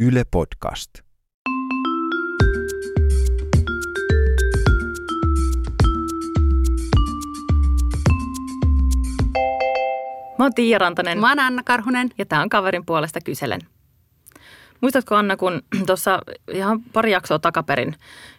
Yle Podcast. Mä oon Tiia Rantanen Mä oon Anna Karhunen. ja tää on kaverin puolesta kyselen. Muistatko Anna, kun tuossa ihan pari jaksoa takaperin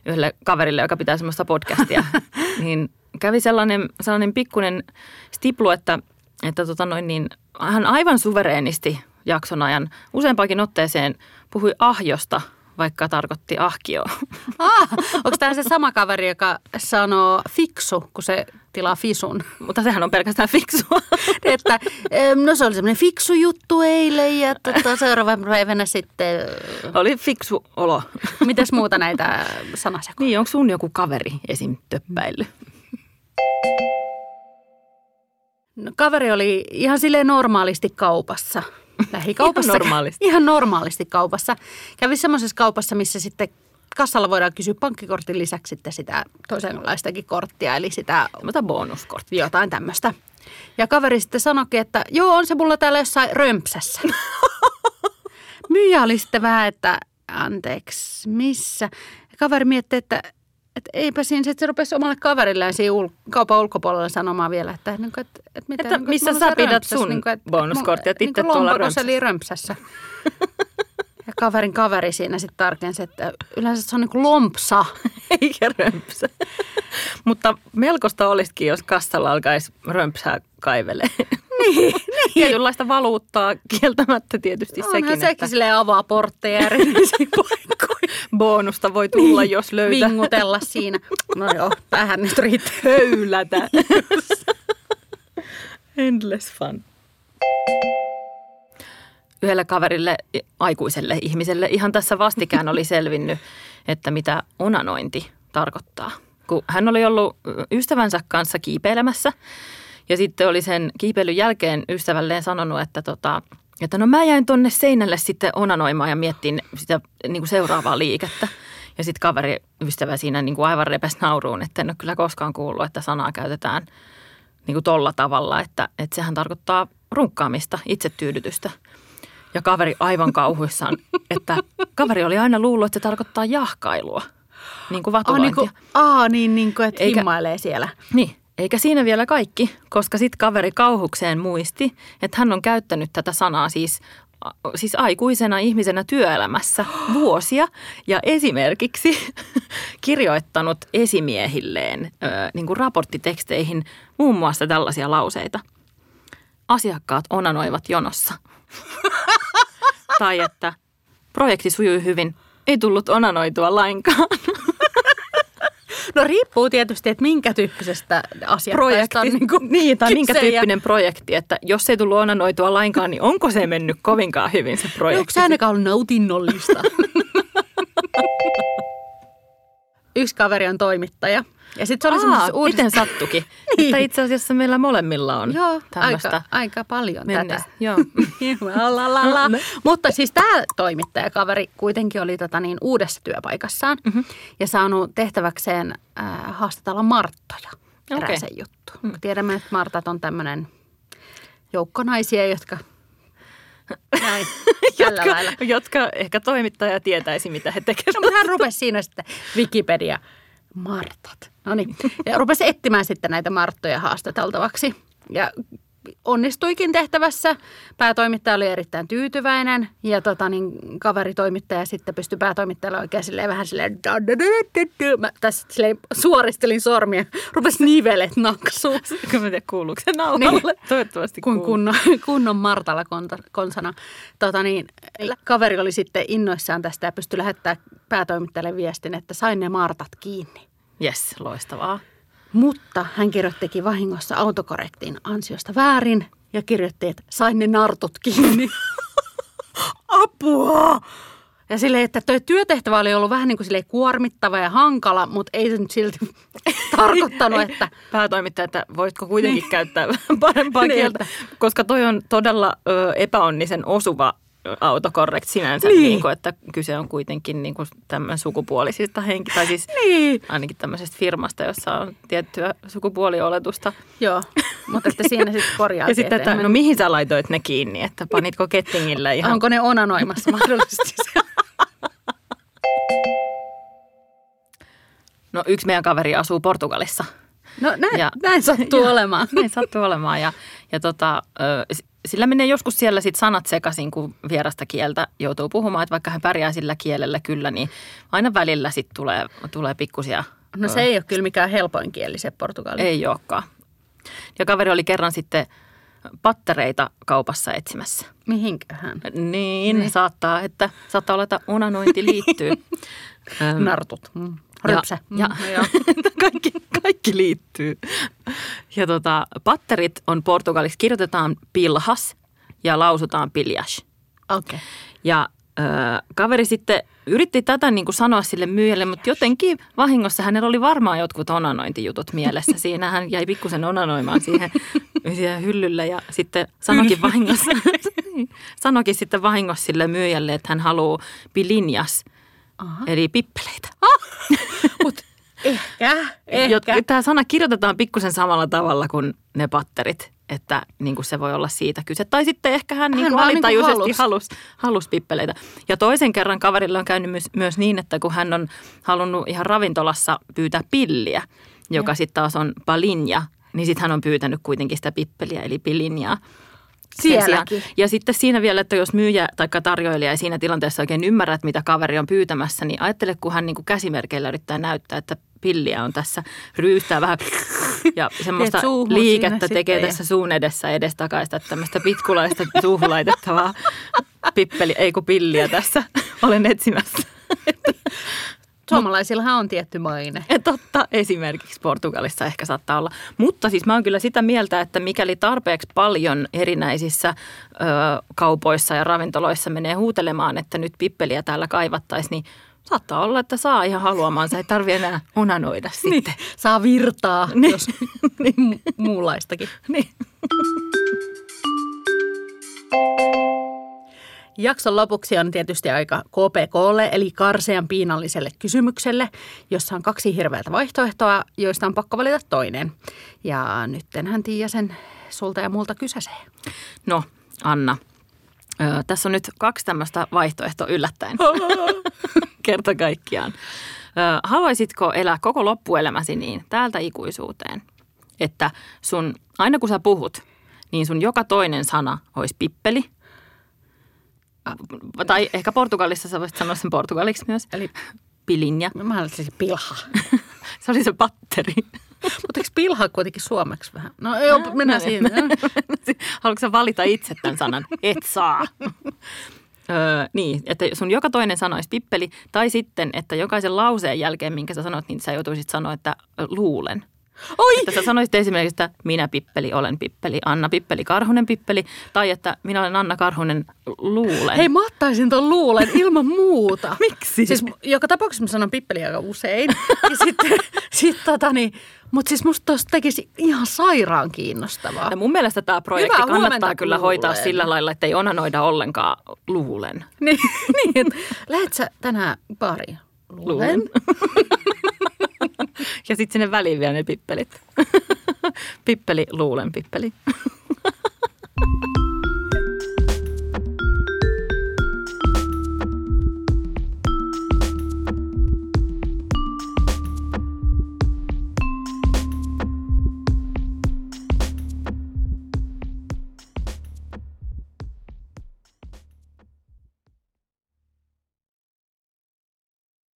yhdelle kaverille, joka pitää semmoista podcastia, niin kävi sellainen, sellainen pikkuinen stiplu, että, että tota noin niin, hän aivan suvereenisti jakson ajan useampaankin otteeseen puhui ahjosta, vaikka tarkoitti ahkioa. Ah, onko tämä se sama kaveri, joka sanoo fiksu, kun se tilaa fisun? Mutta sehän on pelkästään fiksua. että, no se oli semmoinen fiksu juttu eilen ja tota, seuraavana päivänä sitten, Oli fiksu olo. mitäs muuta näitä sanasekoja? Niin, onko sun joku kaveri esim. töppäily? No, kaveri oli ihan silleen normaalisti kaupassa. Lähikaupassa. Ihan normaalisti. Ihan normaalisti kaupassa. Kävi semmoisessa kaupassa, missä sitten kassalla voidaan kysyä pankkikortin lisäksi sitten sitä toisenlaistakin korttia, eli sitä Tämmöistä bonuskorttia. jotain tämmöistä. Ja kaveri sitten sanoikin, että joo, on se mulla täällä jossain römpsässä. Myyjä oli sitten vähän, että anteeksi, missä? Ja kaveri mietti, että, että eipä siinä, sitten se rupesi omalle kaverilleen siinä ul- kaupan ulkopuolella sanomaan vielä, että, niin kuin, että, että, mitä, Että niin kuin, missä sä pidät römpsäs, sun niin kuin, että bonuskorttia, että itse niin tuolla lompakossa eli römpsässä. Ja kaverin kaveri siinä sitten tarkensi, että yleensä se on niin kuin lompsa. Eikä römpsä. Mutta melkoista olisikin, jos kassalla alkaisi römpsää kaivelee. Niin, niin. Tietynlaista valuuttaa kieltämättä tietysti Onhan sekin, sekin että silleen avaa portteja erillisiin bonusta voi tulla, jos löytää Vingutella siinä. No joo, tähän nyt riittää. höylätä. Endless fun. Yhdelle kaverille, aikuiselle ihmiselle, ihan tässä vastikään oli selvinnyt, että mitä onanointi tarkoittaa. Kun hän oli ollut ystävänsä kanssa kiipeilemässä ja sitten oli sen kiipeilyn jälkeen ystävälleen sanonut, että, tota, että no mä jäin tonne seinälle sitten onanoimaan ja miettin sitä niin kuin seuraavaa liikettä. Ja sitten kaveri ystävä siinä niin kuin aivan repes nauruun, että en ole kyllä koskaan kuullut, että sanaa käytetään niin kuin tolla tavalla, että, että sehän tarkoittaa runkkaamista, itsetyydytystä. Ja kaveri aivan kauhuissaan, että kaveri oli aina luullut, että se tarkoittaa jahkailua, niin kuin Aa, vatulointia. niin kuin, aa, niin, niin kuin, että Eikä- himmailee siellä. Niin, eikä siinä vielä kaikki, koska sitten kaveri kauhukseen muisti, että hän on käyttänyt tätä sanaa siis, siis aikuisena ihmisenä työelämässä vuosia ja esimerkiksi kirjoittanut esimiehilleen ö, niin kuin raporttiteksteihin muun muassa tällaisia lauseita. Asiakkaat onanoivat jonossa. tai että projekti sujui hyvin, ei tullut onanoitua lainkaan. No riippuu tietysti, että minkä tyyppisestä asiakkaasta projekti. on niin, kuin niin, tai minkä tyyppinen projekti, että jos ei tullut onanoitua lainkaan, niin onko se mennyt kovinkaan hyvin se Onko projekti? se ainakaan ollut nautinnollista? Yksi kaveri on toimittaja. Ja sitten se oli Aa, semmoisessa uudessa... miten sattukin? Niin. Että itse asiassa meillä molemmilla on Joo, aika, aika paljon menneistä. tätä. Joo. La. Mutta siis tämä toimittajakaveri kuitenkin oli tota niin, uudessa työpaikassaan mm-hmm. ja saanut tehtäväkseen äh, haastatella Marttoja Okei. erääseen juttuun. Mm. Tiedämme, että Martat on tämmöinen joukko naisia, jotka näin, tällä jotka, lailla. jotka ehkä toimittaja tietäisi, mitä he tekevät. No, mutta hän rupesi siinä sitten Wikipedia, Martat. No niin, ja rupesi etsimään sitten näitä Marttoja haastateltavaksi. Ja onnistuikin tehtävässä. Päätoimittaja oli erittäin tyytyväinen ja tota, niin, kaveritoimittaja sitten pystyi päätoimittajalle oikein silleen vähän silleen. Mä tässä silleen suoristelin sormia, rupesi nivelet naksuun. Kun mä kuuluuko se nauhalle. Niin. Toivottavasti Kun kunnon, kunnon Martalla konsana. Tota niin, kaveri oli sitten innoissaan tästä ja pystyi lähettämään päätoimittajalle viestin, että sain ne Martat kiinni. Yes, loistavaa. Mutta hän kirjoittikin vahingossa autokorrektiin ansiosta väärin ja kirjoitti, että sain ne nartut kiinni. Apua! Ja silleen, että tuo työtehtävä oli ollut vähän niin kuin kuormittava ja hankala, mutta ei se nyt silti tarkoittanut, että Päätoimittaja, että voitko kuitenkin käyttää vähän parempaa Niin, kieltä, koska toi on todella ö, epäonnisen osuva autokorrekt sinänsä, niin. Niin. Kuin, että kyse on kuitenkin niin kuin tämmöinen sukupuolisista henki, tai siis niin. ainakin tämmöisestä firmasta, jossa on tiettyä sukupuolioletusta. Joo. mutta että siinä sitten korjaa Ja sitten, että no mihin sä laitoit ne kiinni, että panitko kettingillä ihan... Onko ne onanoimassa mahdollisesti? No yksi meidän kaveri asuu Portugalissa. No näin, Ja- näin sattuu olemaan. Näin sattuu olemaan. Ja, ja tota, sillä menee joskus siellä sit sanat sekaisin, kun vierasta kieltä joutuu puhumaan. Että vaikka hän pärjää sillä kielellä kyllä, niin aina välillä sitten tulee, tulee pikkusia... No se ei ole kyllä mikään helpoin kieli se portugali. Ei olekaan. Ja kaveri oli kerran sitten pattereita kaupassa etsimässä. Mihinkähän? Niin, niin. saattaa, että saattaa olla, että unanointi liittyy. Nartut. Rypsä. Ja, ja Mm, joo. kaikki, kaikki liittyy. Ja tota, patterit on portugaliksi, kirjoitetaan pilhas ja lausutaan piljas. Okei. Okay. Ja ö, kaveri sitten yritti tätä niin kuin sanoa sille myyjälle, mutta jotenkin vahingossa hänellä oli varmaan jotkut onanointijutut mielessä. Siinä hän jäi pikkusen onanoimaan siihen, siihen hyllylle ja sitten sanokin vahingossa, sanokin sitten vahingossa sille myyjälle, että hän haluaa pilinjas, Aha. eli pippeleitä. Mut ehkä, ehkä. Tämä sana kirjoitetaan pikkusen samalla tavalla kuin ne patterit, että niin kuin se voi olla siitä kyse. Tai sitten ehkä hän, niin Hän kuin vaan niin kuin alitajuisesti halus. halus, halus pippeleitä. Ja toisen kerran kaverilla on käynyt myös, myös niin, että kun hän on halunnut ihan ravintolassa pyytää pilliä, joka sitten taas on palinja, niin sitten hän on pyytänyt kuitenkin sitä pippeliä, eli pilinjaa. Sielläkin. Ja sitten siinä vielä, että jos myyjä tai tarjoilija ei siinä tilanteessa oikein ymmärrä, että mitä kaveri on pyytämässä, niin ajattele, kun hän niin kuin käsimerkeillä yrittää näyttää, että pilliä on tässä, ryystää vähän ja semmoista liikettä tekee ja- tässä suun edessä edestakaista, että tämmöistä pitkulaista suuhun laitettavaa pippeli, ei kun pilliä tässä olen etsimässä. Suomalaisillahan on tietty maine. Ja Totta, esimerkiksi Portugalissa ehkä saattaa olla. Mutta siis mä oon kyllä sitä mieltä, että mikäli tarpeeksi paljon erinäisissä ö, kaupoissa ja ravintoloissa menee huutelemaan, että nyt pippeliä täällä kaivattaisiin, niin saattaa olla, että saa ihan haluamansa. Ei tarvi enää unanoida sitten. Saa virtaa, Niin. jos niin mu- muunlaistakin. Niin. Jakson lopuksi on tietysti aika KPKlle, eli karsean piinalliselle kysymykselle, jossa on kaksi hirveätä vaihtoehtoa, joista on pakko valita toinen. Ja nyttenhän Tiia sen sulta ja multa kysäsee. No, Anna. Ö, tässä on nyt kaksi tämmöistä vaihtoehtoa yllättäen. Kerta kaikkiaan. Ö, haluaisitko elää koko loppuelämäsi niin täältä ikuisuuteen, että sun, aina kun sä puhut, niin sun joka toinen sana olisi pippeli. Tai ehkä Portugalissa sä voisit sanoa sen portugaliksi myös. Eli Pilinja. mä olisin pilha. Se oli se patteri. Mutta eikö pilha kuitenkin suomeksi vähän? No joo, mennään No niin. siihen. Haluatko sä valita itse tämän sanan? Et saa. Öö, niin, että sun joka toinen sana olisi pippeli, tai sitten, että jokaisen lauseen jälkeen, minkä sä sanot, niin sä joutuisit sanoa, että luulen. Oi! Että sä sanoisit esimerkiksi, että minä pippeli, olen pippeli, Anna pippeli, Karhunen pippeli, tai että minä olen Anna Karhunen, luulen. Hei, mä ottaisin ton luulen ilman muuta. Miksi? Siis joka tapauksessa mä sanon pippeli aika usein. Ja sitten, sit tota niin, mutta siis musta tosta tekisi ihan sairaan kiinnostavaa. ja mun mielestä tämä projekti Hyvää kannattaa kyllä hoitaa luulen. sillä lailla, että ei onanoida ollenkaan luulen. Niin, niin lähet sä tänään baariin? Luulen. Ja sitten sinne väliin vielä ne pippelit. pippeli, luulen, pippeli.